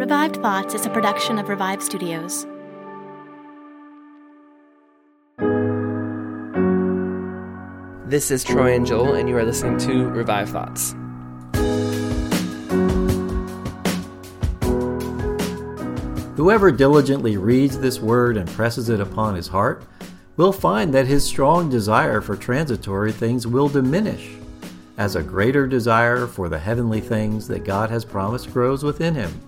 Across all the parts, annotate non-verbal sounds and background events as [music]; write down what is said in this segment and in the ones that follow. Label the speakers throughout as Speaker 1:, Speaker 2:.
Speaker 1: Revived Thoughts is a production of Revive Studios.
Speaker 2: This is Troy and Joel, and you are listening to Revived Thoughts.
Speaker 3: Whoever diligently reads this word and presses it upon his heart will find that his strong desire for transitory things will diminish as a greater desire for the heavenly things that God has promised grows within him.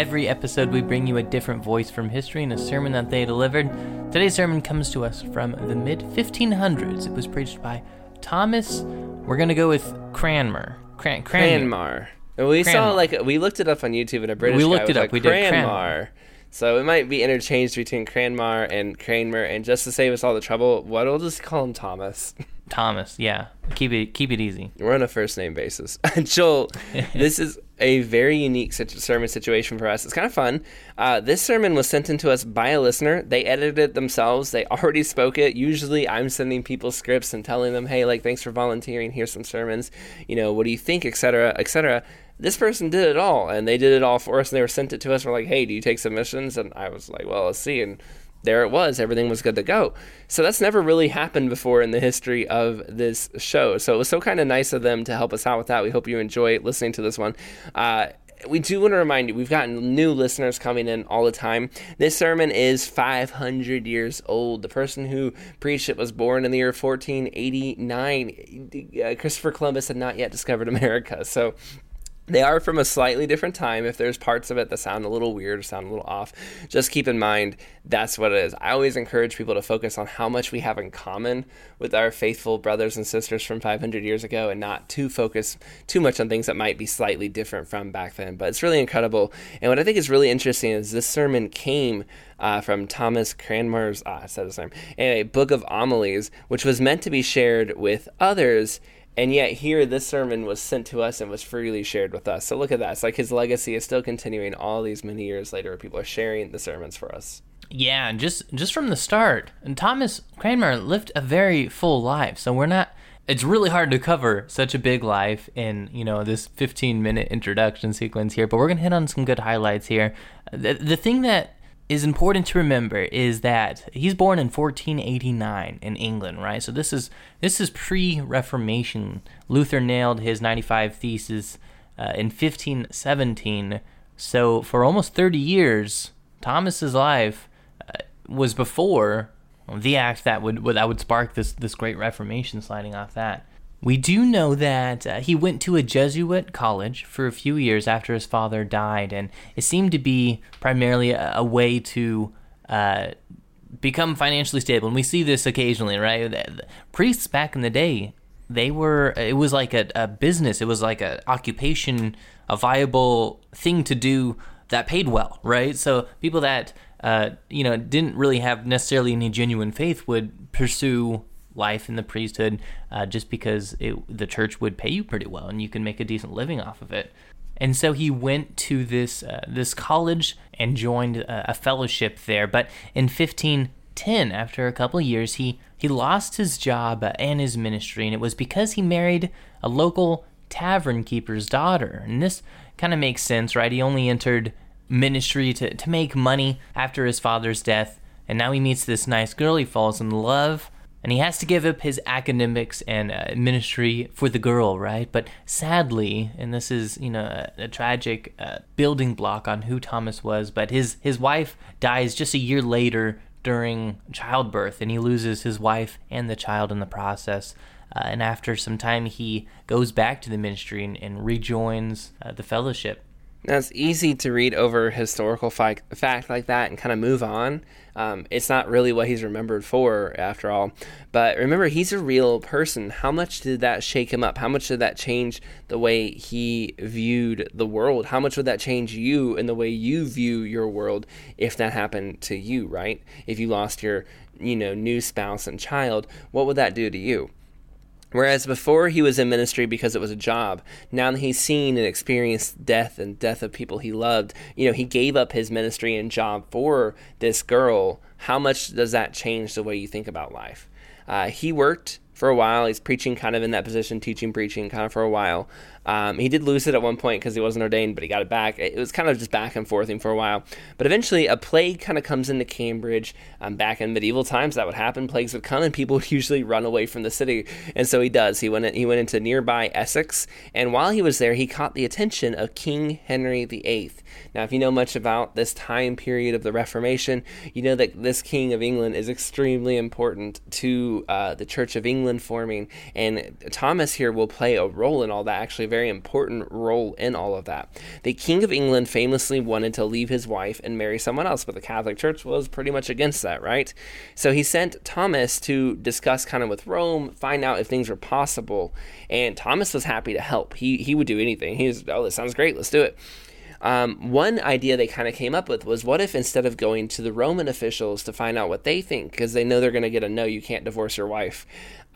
Speaker 4: Every episode, we bring you a different voice from history and a sermon that they delivered. Today's sermon comes to us from the mid 1500s. It was preached by Thomas. We're going to go with Cranmer. Cran-
Speaker 2: Cranmer. And we
Speaker 4: Cranmer.
Speaker 2: saw like we looked it up on YouTube and a British
Speaker 4: We looked it up.
Speaker 2: like
Speaker 4: We did
Speaker 2: Cranmer.
Speaker 4: Cranmer.
Speaker 2: So it might be interchanged between Cranmer and Cranmer, and just to save us all the trouble, what we'll just call him Thomas. [laughs]
Speaker 4: Thomas, yeah. Keep it keep it easy.
Speaker 2: We're on a first name basis. [laughs] Joel, [laughs] this is a very unique sermon situation for us. It's kind of fun. Uh, this sermon was sent in to us by a listener. They edited it themselves. They [laughs] already spoke it. Usually, I'm sending people scripts and telling them, "Hey, like, thanks for volunteering. Here's some sermons. You know, what do you think, etc., etc." This person did it all, and they did it all for us. And they were sent it to us. We're like, "Hey, do you take submissions?" And I was like, "Well, let's see." And there it was. Everything was good to go. So that's never really happened before in the history of this show. So it was so kind of nice of them to help us out with that. We hope you enjoy listening to this one. Uh, we do want to remind you, we've gotten new listeners coming in all the time. This sermon is 500 years old. The person who preached it was born in the year 1489. Uh, Christopher Columbus had not yet discovered America. So they are from a slightly different time. If there's parts of it that sound a little weird or sound a little off, just keep in mind that's what it is. I always encourage people to focus on how much we have in common with our faithful brothers and sisters from 500 years ago and not to focus too much on things that might be slightly different from back then. But it's really incredible. And what I think is really interesting is this sermon came uh, from Thomas Cranmer's, ah, I said his name, a book of homilies, which was meant to be shared with others and yet here this sermon was sent to us and was freely shared with us so look at that it's like his legacy is still continuing all these many years later where people are sharing the sermons for us
Speaker 4: Yeah, and just just from the start, and Thomas Cranmer lived a very full life. So we're not. It's really hard to cover such a big life in you know this 15 minute introduction sequence here. But we're gonna hit on some good highlights here. The the thing that is important to remember is that he's born in 1489 in England, right? So this is this is pre-Reformation. Luther nailed his 95 theses uh, in 1517. So for almost 30 years, Thomas's life uh, was before the act that would that would spark this this great Reformation. Sliding off that. We do know that uh, he went to a Jesuit college for a few years after his father died, and it seemed to be primarily a, a way to uh, become financially stable. And we see this occasionally, right? The- Priests back in the day, they were, it was like a, a business, it was like an occupation, a viable thing to do that paid well, right? So people that, uh, you know, didn't really have necessarily any genuine faith would pursue life in the priesthood uh, just because it, the church would pay you pretty well and you can make a decent living off of it. And so he went to this uh, this college and joined a, a fellowship there. But in 1510, after a couple years, he he lost his job and his ministry, and it was because he married a local tavern keeper's daughter. And this kind of makes sense, right? He only entered ministry to, to make money after his father's death, and now he meets this nice girl he falls in love and he has to give up his academics and uh, ministry for the girl, right? But sadly, and this is you know a, a tragic uh, building block on who Thomas was, but his his wife dies just a year later during childbirth, and he loses his wife and the child in the process. Uh, and after some time, he goes back to the ministry and, and rejoins uh, the fellowship.
Speaker 2: Now, it's easy to read over historical fi- fact like that and kind of move on. Um, it's not really what he's remembered for, after all. But remember, he's a real person. How much did that shake him up? How much did that change the way he viewed the world? How much would that change you and the way you view your world if that happened to you, right? If you lost your, you know, new spouse and child, what would that do to you? Whereas before he was in ministry because it was a job, now that he's seen and experienced death and death of people he loved, you know, he gave up his ministry and job for this girl. How much does that change the way you think about life? Uh, he worked for a while. He's preaching kind of in that position, teaching, preaching kind of for a while. Um, he did lose it at one point because he wasn't ordained, but he got it back. It was kind of just back and forthing for a while. But eventually, a plague kind of comes into Cambridge. Um, back in medieval times, that would happen. Plagues would come, and people [laughs] would usually run away from the city. And so he does. He went. In, he went into nearby Essex, and while he was there, he caught the attention of King Henry VIII. Now, if you know much about this time period of the Reformation, you know that this King of England is extremely important to uh, the Church of England forming, and Thomas here will play a role in all that. Actually, very important role in all of that. The King of England famously wanted to leave his wife and marry someone else, but the Catholic Church was pretty much against that, right? So he sent Thomas to discuss kind of with Rome, find out if things were possible, and Thomas was happy to help. He he would do anything. He was, oh, this sounds great, let's do it. Um, one idea they kind of came up with was what if instead of going to the Roman officials to find out what they think, because they know they're going to get a no, you can't divorce your wife,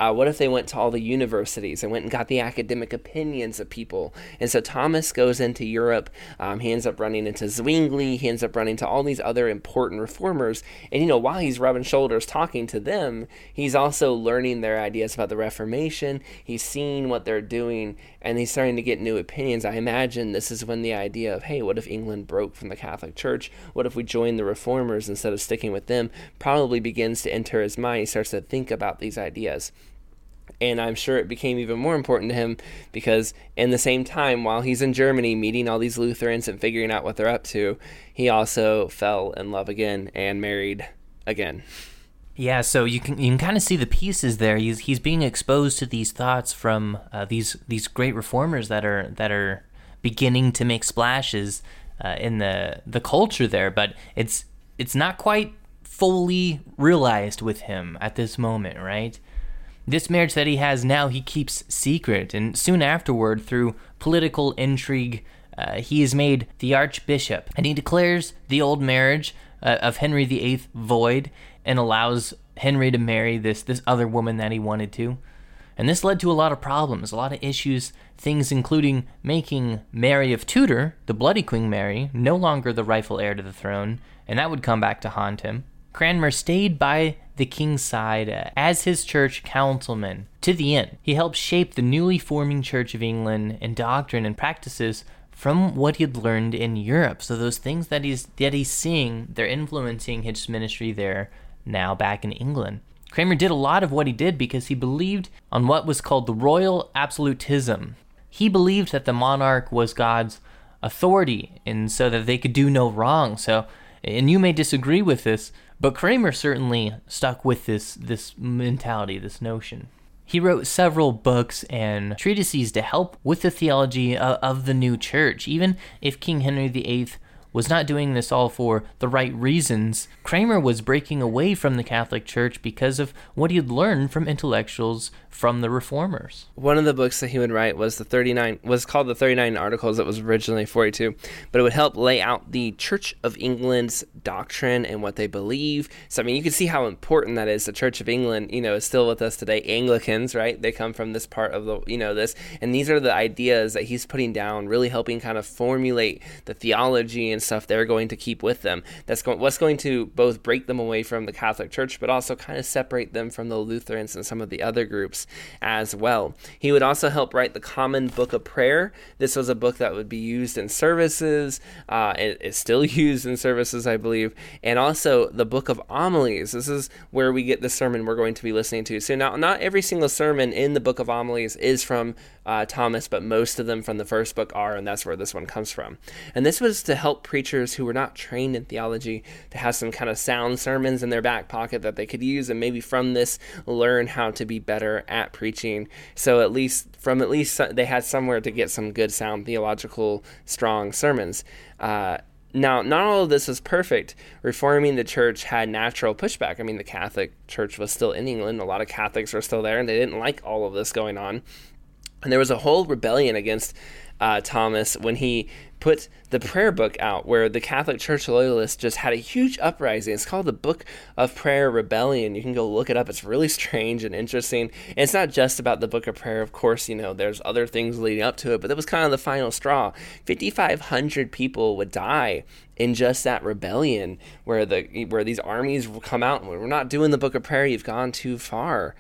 Speaker 2: uh, what if they went to all the universities and went and got the academic opinions of people? And so Thomas goes into Europe. Um, he ends up running into Zwingli. He ends up running to all these other important reformers. And, you know, while he's rubbing shoulders talking to them, he's also learning their ideas about the Reformation. He's seeing what they're doing and he's starting to get new opinions. I imagine this is when the idea of, hey, what if England broke from the Catholic Church? What if we joined the reformers instead of sticking with them? Probably begins to enter his mind. He starts to think about these ideas. And I'm sure it became even more important to him because, in the same time, while he's in Germany meeting all these Lutherans and figuring out what they're up to, he also fell in love again and married again.
Speaker 4: Yeah, so you can you can kind of see the pieces there. He's he's being exposed to these thoughts from uh, these these great reformers that are that are beginning to make splashes uh, in the the culture there, but it's it's not quite fully realized with him at this moment, right? This marriage that he has now, he keeps secret, and soon afterward, through political intrigue, uh, he is made the archbishop, and he declares the old marriage uh, of Henry VIII void and allows Henry to marry this this other woman that he wanted to. And this led to a lot of problems, a lot of issues, things including making Mary of Tudor, the bloody Queen Mary, no longer the rightful heir to the throne, and that would come back to haunt him. Cranmer stayed by the king's side uh, as his church councilman to the end. He helped shape the newly forming Church of England in doctrine and practices from what he'd learned in Europe. So those things that he's that he's seeing, they're influencing his ministry there now back in England. Cranmer did a lot of what he did because he believed on what was called the royal absolutism. He believed that the monarch was God's authority and so that they could do no wrong. So and you may disagree with this, but Cranmer certainly stuck with this this mentality, this notion. He wrote several books and treatises to help with the theology of, of the new church. Even if King Henry VIII was not doing this all for the right reasons. Cranmer was breaking away from the Catholic Church because of what he had learned from intellectuals from the reformers.
Speaker 2: One of the books that he would write was the 39 was called the 39 articles that was originally 42, but it would help lay out the Church of England's doctrine and what they believe. So I mean, you can see how important that is. The Church of England, you know, is still with us today. Anglicans, right? They come from this part of the, you know, this and these are the ideas that he's putting down, really helping kind of formulate the theology and stuff they're going to keep with them. That's going, what's going to both break them away from the Catholic Church, but also kind of separate them from the Lutherans and some of the other groups as well. He would also help write the Common Book of Prayer. This was a book that would be used in services. Uh, it is still [laughs] used in services, I believe, and also the Book of Homilies. This is where we get the sermon we're going to be listening to. So now, not every single sermon in the Book of Homilies is from uh, Thomas, but most of them from the first book are, and that's where this one comes from. And this was to help preachers who were not trained in theology to have some kind of sound sermons in their back pocket that they could use, and maybe from this learn how to be better at preaching. So at least from at least they had somewhere to get some good sound theological strong sermons. Uh, now, not all of this was perfect. Reforming the church had natural pushback. I mean, the Catholic Church was still in England. A lot of Catholics were still there, and they didn't like all of this going on. And there was a whole rebellion against uh, Thomas when he put the prayer book out, where the Catholic Church loyalists just had a huge uprising. It's called the Book of Prayer Rebellion. You can go look it up. It's really strange and interesting. And it's not just about the Book of Prayer. Of course, you know, there's other things leading up to it, but that was kind of the final straw. 5,500 people would die in just that rebellion, where the where these armies come out and we're not doing the Book of Prayer. You've gone too far.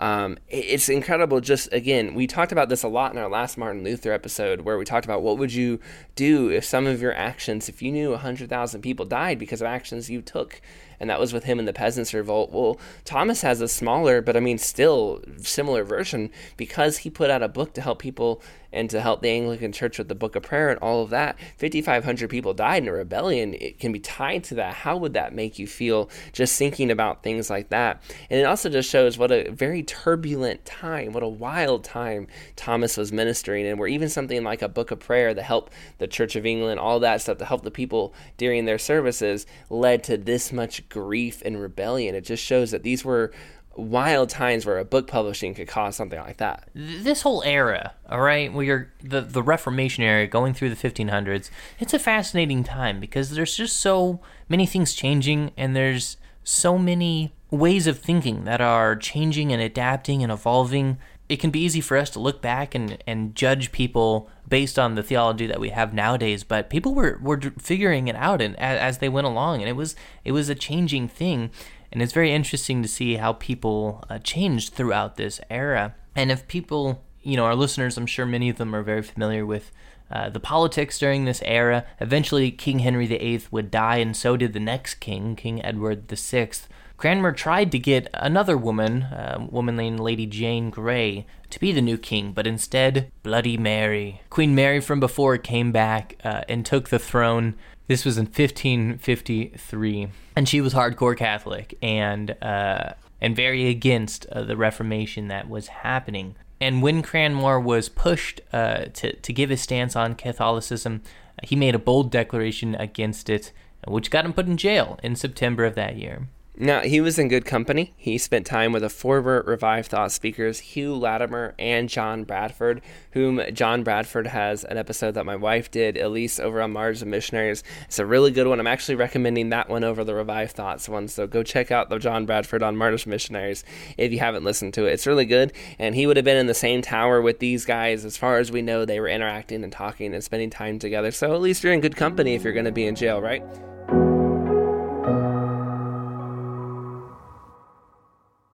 Speaker 2: Um, it's incredible. Just again, we talked about this a lot in our last Martin Luther episode, where we talked about what would you do if some of your actions, if you knew 100,000 people died because of actions you took, and that was with him in the Peasants' Revolt. Well, Thomas has a smaller, but I mean, still similar version because he put out a book to help people and to help the Anglican Church with the Book of Prayer and all of that. 5,500 people died in a rebellion. It can be tied to that. How would that make you feel just thinking about things like that? And it also just shows what a very turbulent time, what a wild time Thomas was ministering in, where even something like a Book of Prayer to help the Church of England, all that stuff to help the people during their services led to this much grief and rebellion. It just shows that these were wild times where a book publishing could cause something like that.
Speaker 4: This whole era, all right, where you're the the Reformation era going through the 1500s, it's a fascinating time because there's just so many things changing and there's so many ways of thinking that are changing and adapting and evolving. It can be easy for us to look back and, and judge people based on the theology that we have nowadays, but people were, were figuring it out and as, as they went along, and it was it was a changing thing and it's very interesting to see how people uh, changed throughout this era. And if people, you know, our listeners, I'm sure many of them are very familiar with uh, the politics during this era. Eventually, King Henry VIII would die, and so did the next king, King Edward VI. Cranmer tried to get another woman, a woman named Lady Jane Grey, to be the new king, but instead, Bloody Mary. Queen Mary from before came back uh, and took the throne this was in 1553, and she was hardcore Catholic and uh, and very against uh, the Reformation that was happening. And when Cranmer was pushed uh, to to give his stance on Catholicism, he made a bold declaration against it, which got him put in jail in September of that year.
Speaker 2: Now, he was in good company. He spent time with the former Revived Thought speakers, Hugh Latimer and John Bradford, whom John Bradford has an episode that my wife did, Elise, over on Martyrs and Missionaries. It's a really good one. I'm actually recommending that one over the Revived Thoughts one. So go check out the John Bradford on Martyrs and Missionaries if you haven't listened to it. It's really good. And he would have been in the same tower with these guys. As far as we know, they were interacting and talking and spending time together. So at least you're in good company if you're going to be in jail, right?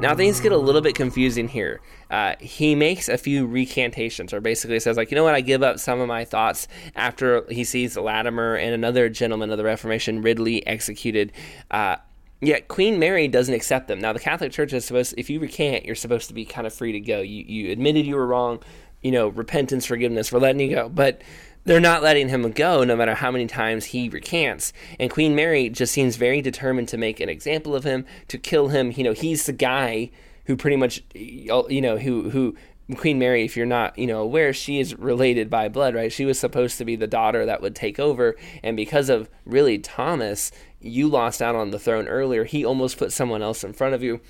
Speaker 2: Now things get a little bit confusing here. Uh, he makes a few recantations, or basically says like, you know what, I give up some of my thoughts after he sees Latimer and another gentleman of the Reformation, Ridley, executed. Uh, Yet Queen Mary doesn't accept them. Now the Catholic Church is supposed, if you recant, you're supposed to be kind of free to go. You you admitted you were wrong, you know, repentance, forgiveness, we're letting you go. But they're not letting him go no matter how many times he recants. And Queen Mary just seems very determined to make an example of him, to kill him. You know, he's the guy who pretty much, you know, who who Queen Mary, if you're not, you know, aware, she is related by blood, right? She was supposed to be the daughter that would take over, and because of really Thomas, you lost out on the throne earlier. He almost put someone else in front of you.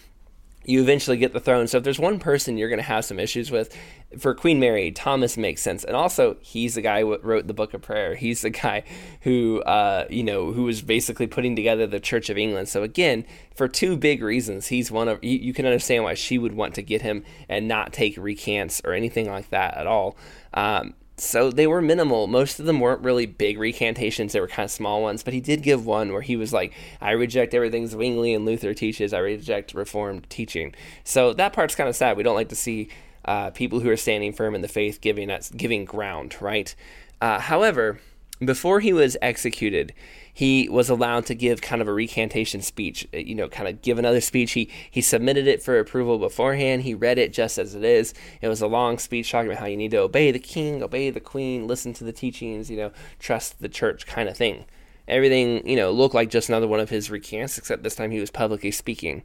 Speaker 2: You eventually get the throne. So if there's one person you're going to have some issues with, for Queen Mary, Thomas makes sense. And also, he's the guy who wrote the Book of Prayer. He's the guy who, uh, you know, who was basically putting together the Church of England. So again, for two big reasons, he's one of. You, you can understand why she would want to get him and not take recants or anything like that at all. Um, so they were minimal. Most of them weren't really big recantations, they were kind of small ones. But he did give one where he was like, I reject everything Zwingli and Luther teaches, I reject Reformed teaching. So that part's kind of sad. We don't like to see uh, people who are standing firm in the faith giving us giving ground, right? Uh, however, before he was executed, he was allowed to give kind of a recantation speech, uh, you know, kind of give another speech. He he submitted it for approval beforehand. He read it just as it is. It was a long speech talking about how you need to obey the king, obey the queen, listen to the teachings, you know, trust the church kind of thing. Everything, you know, looked like just another one of his recants, except this time he was publicly speaking.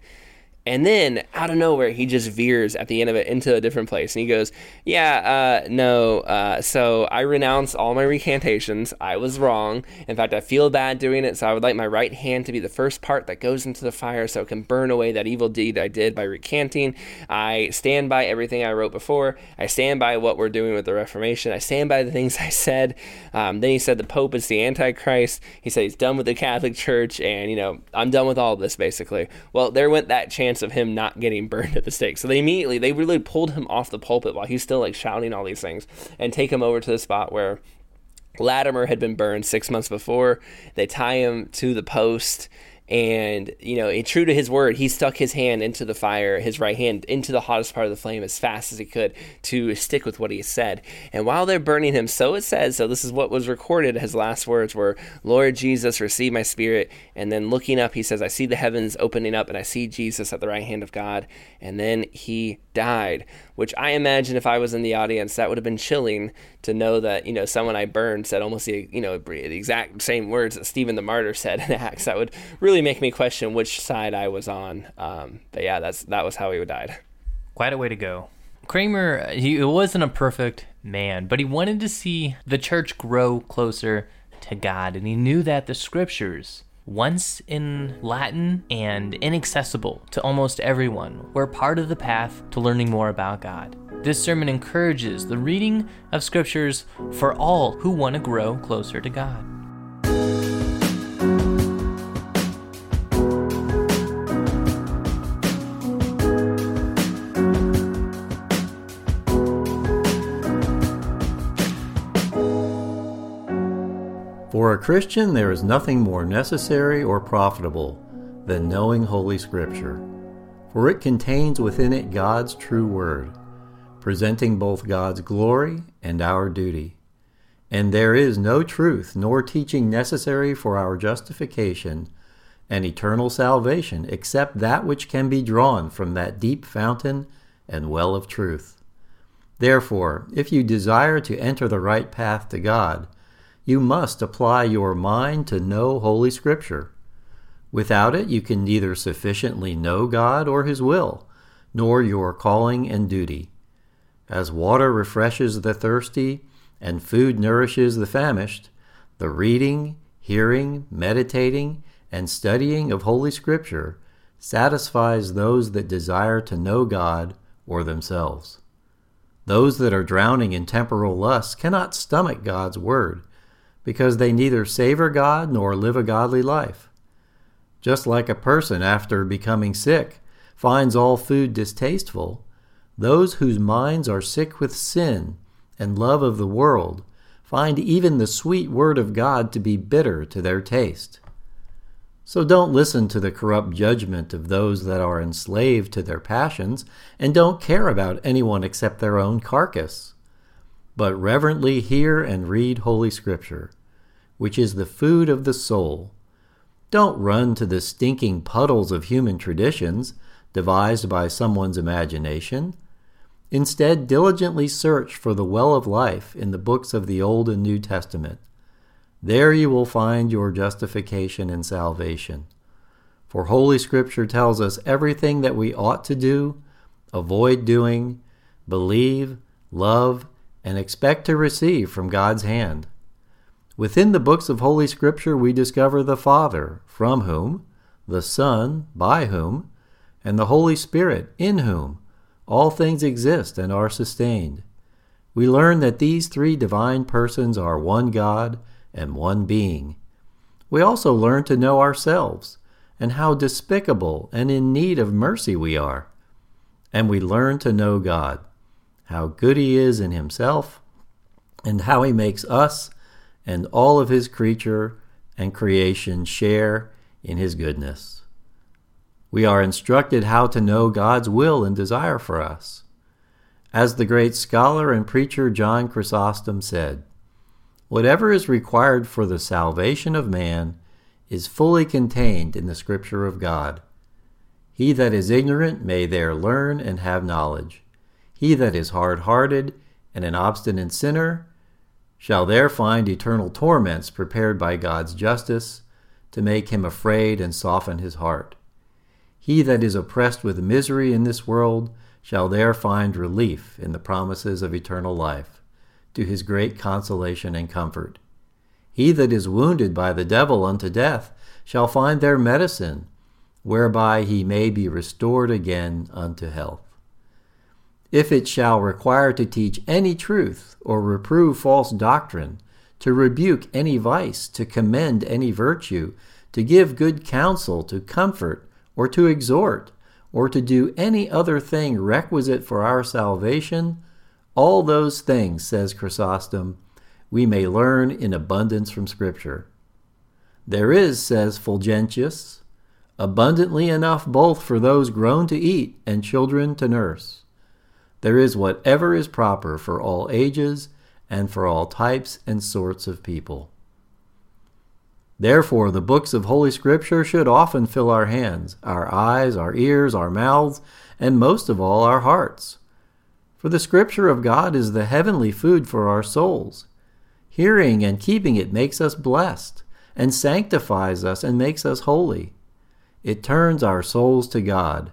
Speaker 2: And then out of nowhere, he just veers at the end of it into a different place. And he goes, Yeah, uh, no. Uh, so I renounce all my recantations. I was wrong. In fact, I feel bad doing it. So I would like my right hand to be the first part that goes into the fire so it can burn away that evil deed I did by recanting. I stand by everything I wrote before. I stand by what we're doing with the Reformation. I stand by the things I said. Um, then he said the Pope is the Antichrist. He said he's done with the Catholic Church. And, you know, I'm done with all of this, basically. Well, there went that chance chance of him not getting [laughs] burned at the stake. So they immediately they really pulled him off the pulpit while he's still like shouting all these things and take him over to the spot where Latimer had been burned six months before. They tie him to the post and you know true to his word he stuck his hand into the fire his right hand into the hottest part of the flame as fast as he could to stick with what he said. And while they're burning him so it says so this is what was recorded his last words were lord jesus receive my spirit. And then looking up he says i see the heavens opening up and i see jesus at the right hand of god. And then he died which I imagine if I was in the audience, that would have been chilling to know that, you know, someone I burned said almost the, you know, the exact same words that Stephen the Martyr [laughs] said in Acts. That would really make me question which side I was on. Um, but yeah, that's that was how he died.
Speaker 4: Quite a way to go. Cranmer, he wasn't a perfect man, but he wanted to see the church grow closer to God, and he knew that the scriptures once in Latin and inaccessible to almost everyone, were part of the path to learning more about God. This sermon encourages the reading of scriptures for all who want to grow closer to God.
Speaker 3: For a Christian, there is nothing more necessary or profitable than knowing Holy Scripture, for it contains within it God's true word, presenting both God's glory and our duty. And there is no truth nor teaching necessary for our justification and eternal salvation except that which can be drawn from that deep fountain and well of truth. Therefore, if you desire to enter the right path to God, you must apply your mind to know Holy Scripture. Without it, you can neither sufficiently know God or His will, nor your calling and duty. As water refreshes the thirsty, and food nourishes the famished, the reading, hearing, meditating, and studying of Holy Scripture satisfies those that desire to know God or themselves. Those that are drowning in temporal lusts cannot stomach God's Word because they neither savor God nor live a godly life. Just like a person after becoming sick finds all food distasteful, those whose minds are sick with sin and love of the world find even the sweet word of God to be bitter to their taste. So don't listen to the corrupt judgment of those that are enslaved to their passions and don't care about anyone except their own carcass. But reverently hear and read Holy Scripture, which is the food of the soul. Don't run to the stinking puddles of human traditions devised by someone's imagination. Instead, diligently search for the well of life in the books of the Old and New Testament. There you will find your justification and salvation. For Holy Scripture tells us everything that we ought to do, avoid doing, believe, love, and expect to receive from God's hand. Within the books of Holy Scripture, we discover the Father, from whom, the Son, by whom, and the Holy Spirit, in whom, all things exist and are sustained. We learn that these three divine persons are one God and one being. We also learn to know ourselves and how despicable and in need of mercy we are. And we learn to know God, how good He is in Himself, and how He makes us and all of His creature and creation share in His goodness. We are instructed how to know God's will and desire for us. As the great scholar and preacher John Chrysostom said, Whatever is required for the salvation of man is fully contained in the Scripture of God. He that is ignorant may there learn and have knowledge. He that is hard hearted and an obstinate sinner shall there find eternal torments prepared by God's justice to make him afraid and soften his heart. He that is oppressed with misery in this world shall there find relief in the promises of eternal life to his great consolation and comfort. He that is wounded by the devil unto death shall find their medicine, whereby he may be restored again unto health. If it shall require to teach any truth, or reprove false doctrine, to rebuke any vice, to commend any virtue, to give good counsel, to comfort, or to exhort, or to do any other thing requisite for our salvation, all those things, says Chrysostom, we may learn in abundance from Scripture. There is, says Fulgentius, abundantly enough both for those grown to eat and children to nurse. There is whatever is proper for all ages and for all types and sorts of people. Therefore, the books of Holy Scripture should often fill our hands, our eyes, our ears, our mouths, and most of all, our hearts. For the Scripture of God is the heavenly food for our souls. Hearing and keeping it makes us blessed, and sanctifies us and makes us holy. It turns our souls to God.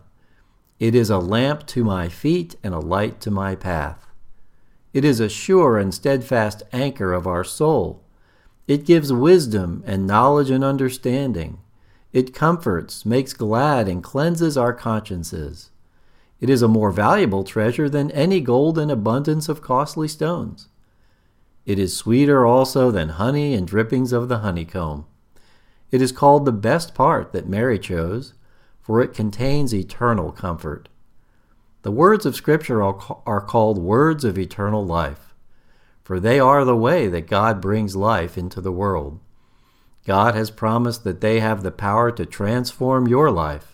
Speaker 3: It is a lamp to my feet and a light to my path. It is a sure and steadfast anchor of our soul. It gives wisdom and knowledge and understanding. It comforts, makes glad, and cleanses our consciences. It is a more valuable treasure than any gold and abundance of costly stones. It is sweeter also than honey and drippings of the honeycomb. It is called the best part that Mary chose, for it contains eternal comfort. The words of Scripture are called words of eternal life, for they are the way that God brings life into the world. God has promised that they have the power to transform your life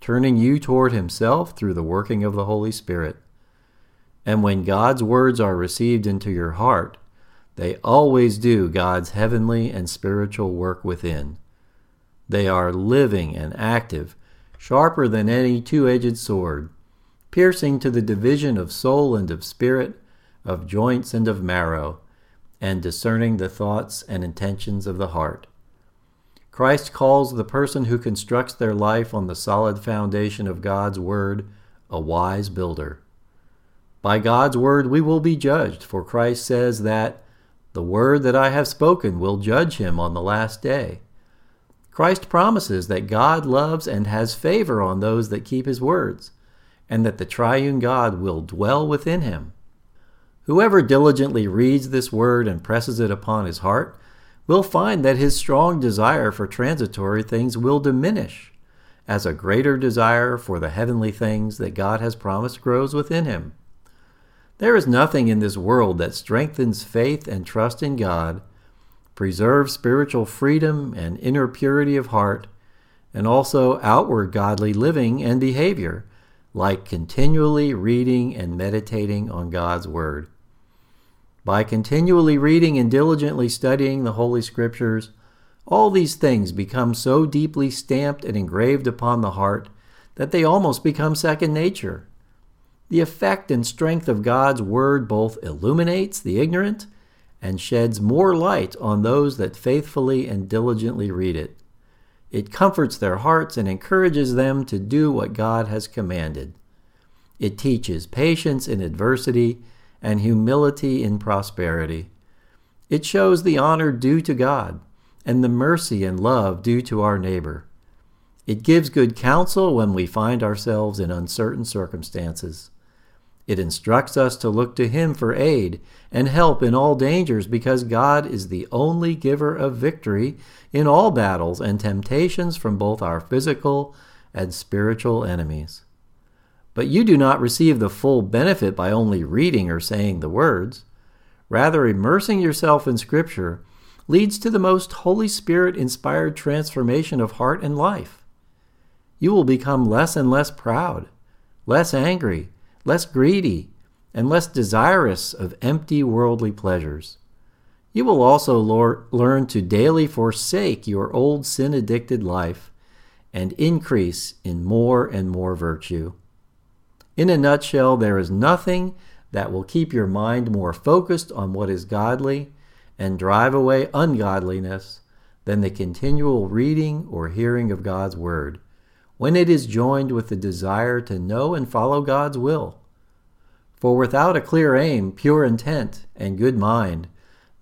Speaker 3: turning you toward Himself through the working of the Holy Spirit. And when God's words are received into your heart, they always do God's heavenly and spiritual work within. They are living and active, sharper than any two edged sword, piercing to the division of soul and of spirit, of joints and of marrow, and discerning the thoughts and intentions of the heart. Christ calls the person who constructs their life on the solid foundation of God's Word a wise builder. By God's Word we will be judged, for Christ says that the Word that I have spoken will judge him on the last day. Christ promises that God loves and has favor on those that keep his words, and that the triune God will dwell within him. Whoever diligently reads this word and presses it upon his heart we'll find that his strong desire for transitory things will diminish as a greater desire for the heavenly things that God has promised grows within him. There is nothing in this world that strengthens faith and trust in God, preserves spiritual freedom and inner purity of heart, and also outward godly living and behavior, like continually reading and meditating on God's Word. By continually reading and diligently studying the Holy Scriptures, all these things become so deeply stamped and engraved upon the heart that they almost become second nature. The effect and strength of God's Word both illuminates the ignorant and sheds more light on those that faithfully and diligently read it. It comforts their hearts and encourages them to do what God has commanded. It teaches patience in adversity and humility in prosperity. It shows the honor due to God and the mercy and love due to our neighbor. It gives good counsel when we find ourselves in uncertain circumstances. It instructs us to look to Him for aid and help in all dangers because God is the only giver of victory in all battles and temptations from both our physical and spiritual enemies. But you do not receive the full benefit by only reading or saying the words. Rather, immersing yourself in Scripture leads to the most Holy Spirit inspired transformation of heart and life. You will become less and less proud, less angry, less greedy, and less desirous of empty worldly pleasures. You will also learn to daily forsake your old sin addicted life and increase in more and more virtue. In a nutshell, there is nothing that will keep your mind more focused on what is godly and drive away ungodliness than the continual reading or hearing of God's Word when it is joined with the desire to know and follow God's will. For without a clear aim, pure intent, and good mind,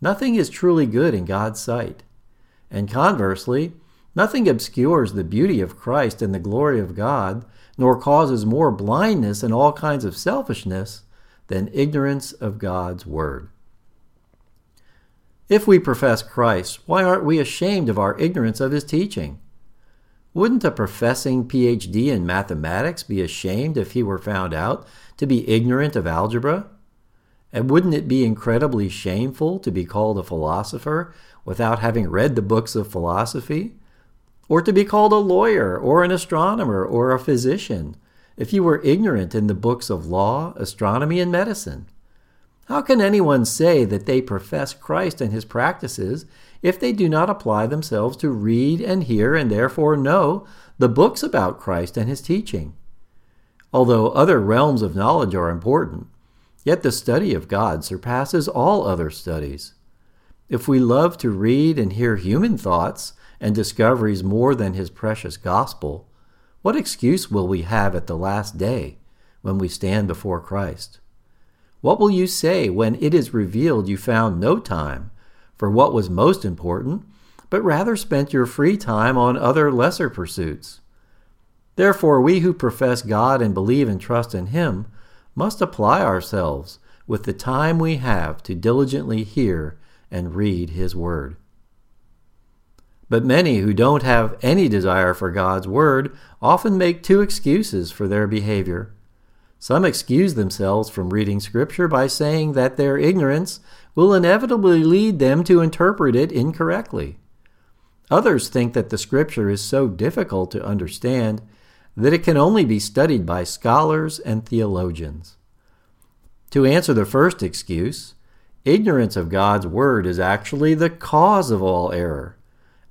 Speaker 3: nothing is truly good in God's sight. And conversely, nothing obscures the beauty of Christ and the glory of God, nor causes more blindness and all kinds of selfishness than ignorance of God's Word. If we profess Christ, why aren't we ashamed of our ignorance of His teaching? Wouldn't a professing PhD in mathematics be ashamed if he were found out to be ignorant of algebra? And wouldn't it be incredibly shameful to be called a philosopher without having read the books of philosophy? Or to be called a lawyer, or an astronomer, or a physician, if you were ignorant in the books of law, astronomy, and medicine? How can anyone say that they profess Christ and his practices if they do not apply themselves to read and hear and therefore know the books about Christ and his teaching? Although other realms of knowledge are important, yet the study of God surpasses all other studies. If we love to read and hear human thoughts and discoveries more than his precious gospel, what excuse will we have at the last day when we stand before Christ? What will you say when it is revealed you found no time for what was most important, but rather spent your free time on other lesser pursuits? Therefore, we who profess God and believe and trust in Him must apply ourselves with the time we have to diligently hear and read His Word. But many who don't have any desire for God's Word often make two excuses for their behavior. Some excuse themselves from reading Scripture by saying that their ignorance will inevitably lead them to interpret it incorrectly. Others think that the Scripture is so difficult to understand that it can only be studied by scholars and theologians. To answer the first excuse, ignorance of God's Word is actually the cause of all error,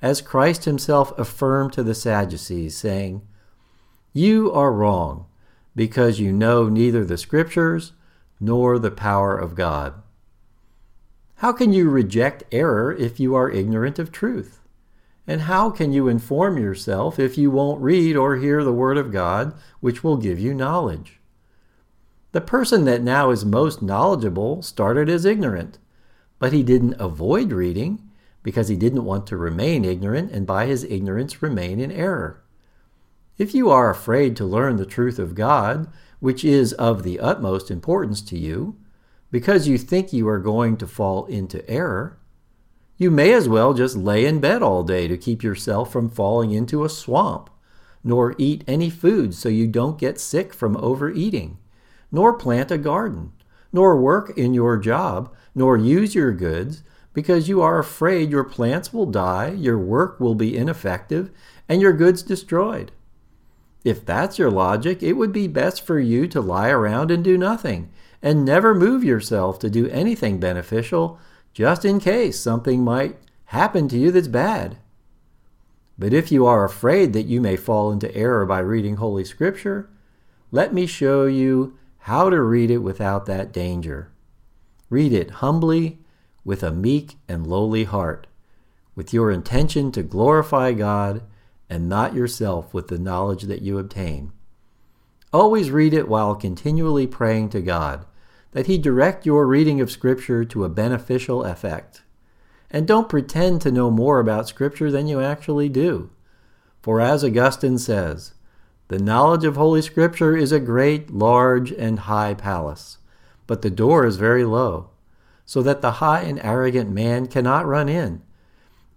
Speaker 3: as Christ himself affirmed to the Sadducees, saying, You are wrong because you know neither the Scriptures nor the power of God. How can you reject error if you are ignorant of truth? And how can you inform yourself if you won't read or hear the Word of God, which will give you knowledge? The person that now is most knowledgeable started as ignorant, but he didn't avoid reading because he didn't want to remain ignorant and by his ignorance remain in error. If you are afraid to learn the truth of God, which is of the utmost importance to you, because you think you are going to fall into error, you may as well just lay in bed all day to keep yourself from falling into a swamp, nor eat any food so you don't get sick from overeating, nor plant a garden, nor work in your job, nor use your goods, because you are afraid your plants will die, your work will be ineffective, and your goods destroyed. If that's your logic, it would be best for you to lie around and do nothing, and never move yourself to do anything beneficial, just in case something might happen to you that's bad. But if you are afraid that you may fall into error by reading Holy Scripture, let me show you how to read it without that danger. Read it humbly, with a meek and lowly heart, with your intention to glorify God and not yourself with the knowledge that you obtain. Always read it while continually praying to God that He direct your reading of Scripture to a beneficial effect. And don't pretend to know more about Scripture than you actually do. For as Augustine says, the knowledge of Holy Scripture is a great, large, and high palace, but the door is very low, so that the high and arrogant man cannot run in,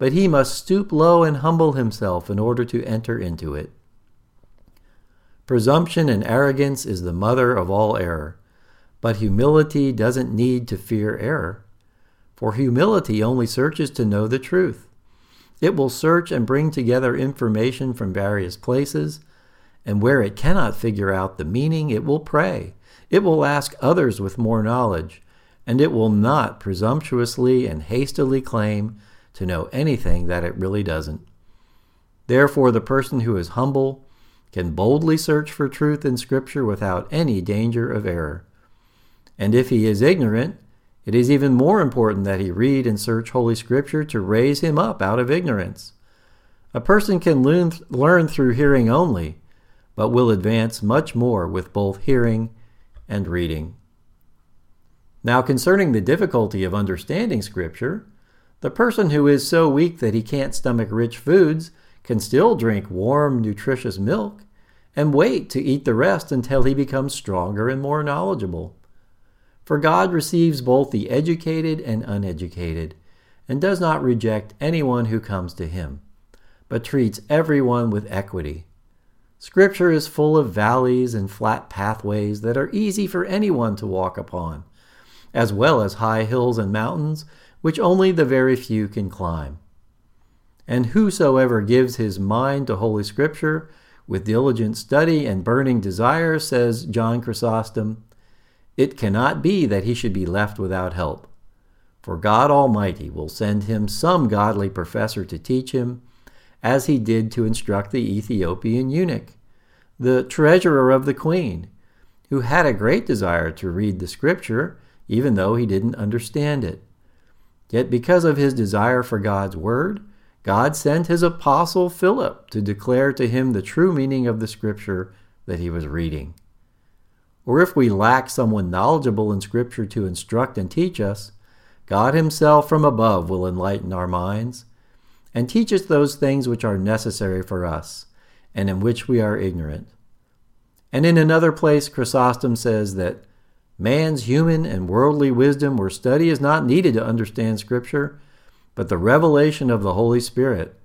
Speaker 3: but he must stoop low and humble himself in order to enter into it. Presumption and arrogance is the mother of all error, but humility doesn't need to fear error, for humility only searches to know the truth. It will search and bring together information from various places, and where it cannot figure out the meaning, it will pray. It will ask others with more knowledge, and it will not presumptuously and hastily claim to know anything that it really doesn't. Therefore, the person who is humble can boldly search for truth in Scripture without any danger of error. And if he is ignorant, it is even more important that he read and search Holy Scripture to raise him up out of ignorance. A person can learn, learn through hearing only, but will advance much more with both hearing and reading. Now, concerning the difficulty of understanding Scripture, the person who is so weak that he can't stomach rich foods can still drink warm, nutritious milk and wait to eat the rest until he becomes stronger and more knowledgeable. For God receives both the educated and uneducated, and does not reject anyone who comes to him, but treats everyone with equity. Scripture is full of valleys and flat pathways that are easy for anyone to walk upon, as well as high hills and mountains which only the very few can climb. And whosoever gives his mind to Holy Scripture with diligent study and burning desire, says John Chrysostom, it cannot be that he should be left without help. For God Almighty will send him some godly professor to teach him, as he did to instruct the Ethiopian eunuch, the treasurer of the queen, who had a great desire to read the Scripture, even though he didn't understand it. Yet because of his desire for God's word, God sent his apostle Philip to declare to him the true meaning of the scripture that he was reading. Or if we lack someone knowledgeable in scripture to instruct and teach us, God himself from above will enlighten our minds and teach us those things which are necessary for us and in which we are ignorant. And in another place, Chrysostom says that Man's human and worldly wisdom or study is not needed to understand Scripture, but the revelation of the Holy Spirit,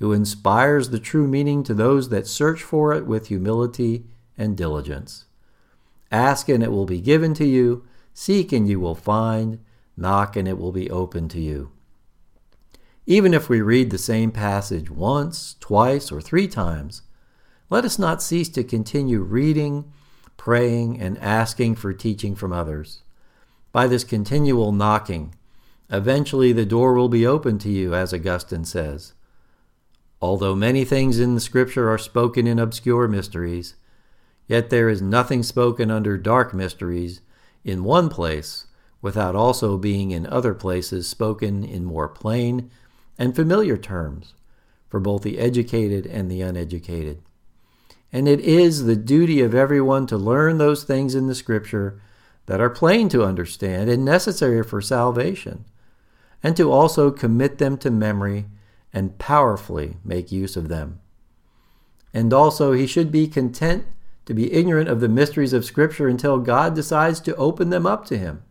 Speaker 3: who inspires the true meaning to those that search for it with humility and diligence. Ask and it will be given to you, seek and you will find, knock and it will be open to you. Even if we read the same passage once, twice, or three times, let us not cease to continue reading praying, and asking for teaching from others. By this continual knocking, eventually the door will be open to you, as Augustine says. Although many things in the Scripture are spoken in obscure mysteries, yet there is nothing spoken under dark mysteries in one place without also being in other places spoken in more plain and familiar terms for both the educated and the uneducated. And it is the duty of everyone to learn those things in the Scripture that are plain to understand and necessary for salvation, and to also commit them to memory and powerfully make use of them. And also, he should be content to be ignorant of the mysteries of Scripture until God decides to open them up to him.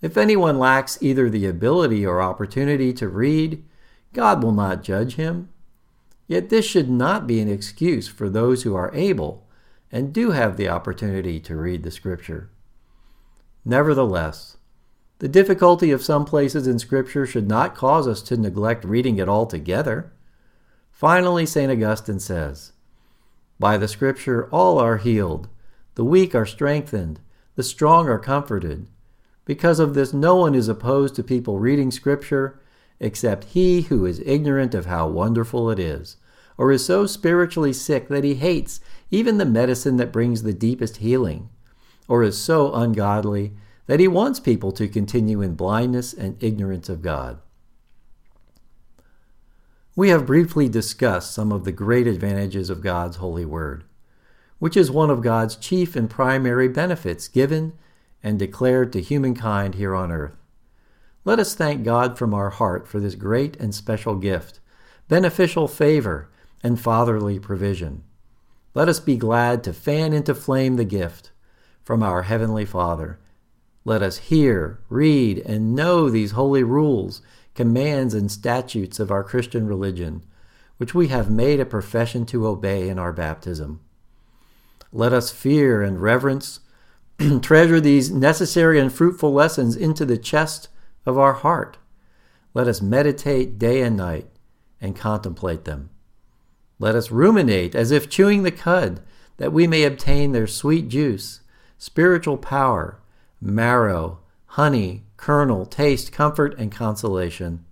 Speaker 3: If anyone lacks either the ability or opportunity to read, God will not judge him. Yet this should not be an excuse for those who are able and do have the opportunity to read the Scripture. Nevertheless, the difficulty of some places in Scripture should not cause us to neglect reading it altogether. Finally, St. Augustine says, By the Scripture all are healed, the weak are strengthened, the strong are comforted. Because of this, no one is opposed to people reading Scripture except he who is ignorant of how wonderful it is, or is so spiritually sick that he hates even the medicine that brings the deepest healing, or is so ungodly that he wants people to continue in blindness and ignorance of God. We have briefly discussed some of the great advantages of God's holy word, which is one of God's chief and primary benefits given and declared to humankind here on earth. Let us thank God from our heart for this great and special gift, beneficial favor, and fatherly provision. Let us be glad to fan into flame the gift from our Heavenly Father. Let us hear, read, and know these holy rules commands, and statutes of our Christian religion, which we have made a profession to obey in our baptism. Let us fear and reverence, [clears throat] treasure these necessary and fruitful lessons into the chest of our heart. Let us meditate day and night and contemplate them. Let us ruminate as if chewing the cud, that we may obtain their sweet juice, spiritual power, marrow, honey, kernel, taste, comfort, and consolation.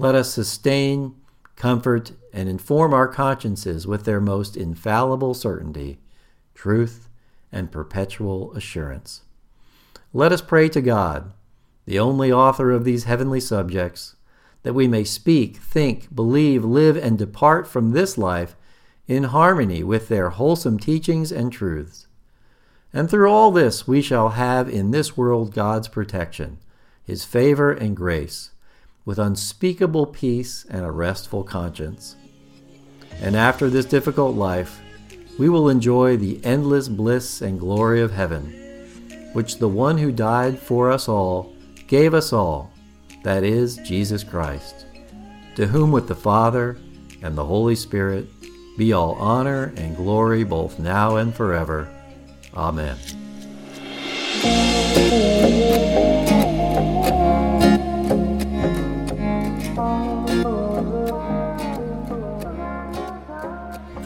Speaker 3: Let us sustain, comfort, and inform our consciences with their most infallible certainty, truth, and perpetual assurance. Let us pray to God, the only author of these heavenly subjects, that we may speak, think, believe, live, and depart from this life in harmony with their wholesome teachings and truths. And through all this, we shall have in this world God's protection, His favor and grace, with unspeakable peace and a restful conscience. And after this difficult life, we will enjoy the endless bliss and glory of heaven, which the one who died for us all gave us all, that is, Jesus Christ, to whom with the Father and the Holy Spirit be all honor and glory both now and forever. Amen.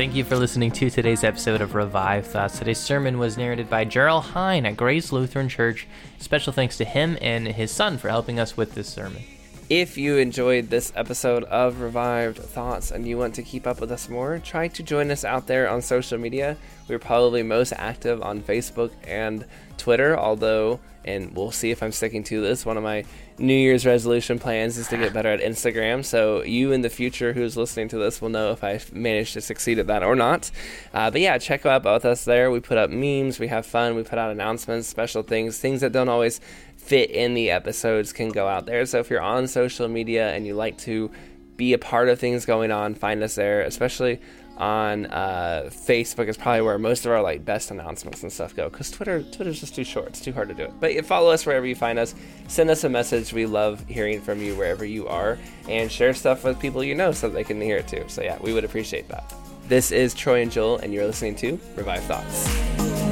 Speaker 4: Thank you for listening to today's episode of Revived Thoughts. Today's sermon was narrated by Jerrell Hein at Grace Lutheran Church. Special thanks to him and his son for helping us with this sermon.
Speaker 2: If you enjoyed this episode of Revived Thoughts and you want to keep up with us more, try to join us out there on social media. We're probably most active on Facebook and Twitter, although, and we'll see if I'm sticking to this, one of my New Year's resolution plans is to get better at Instagram. So you in the future who's listening to this will know if I managed to succeed at that or not. Uh, but yeah, check out both us there. We put up memes, we have fun, we put out announcements, special things, things that don't always fit in the episodes can go out there. So if you're on social media and you like to be a part of things going on, find us there, especially on uh, Facebook is probably where most of our like best announcements and stuff go because Twitter Twitter's just too short. It's too hard to do it. But follow us wherever you find us. Send us a message. We love hearing from you wherever you are, and share stuff with people you know so they can hear it too. So yeah, we would appreciate that. This is Troy and Joel, and you're listening to Revived Thoughts.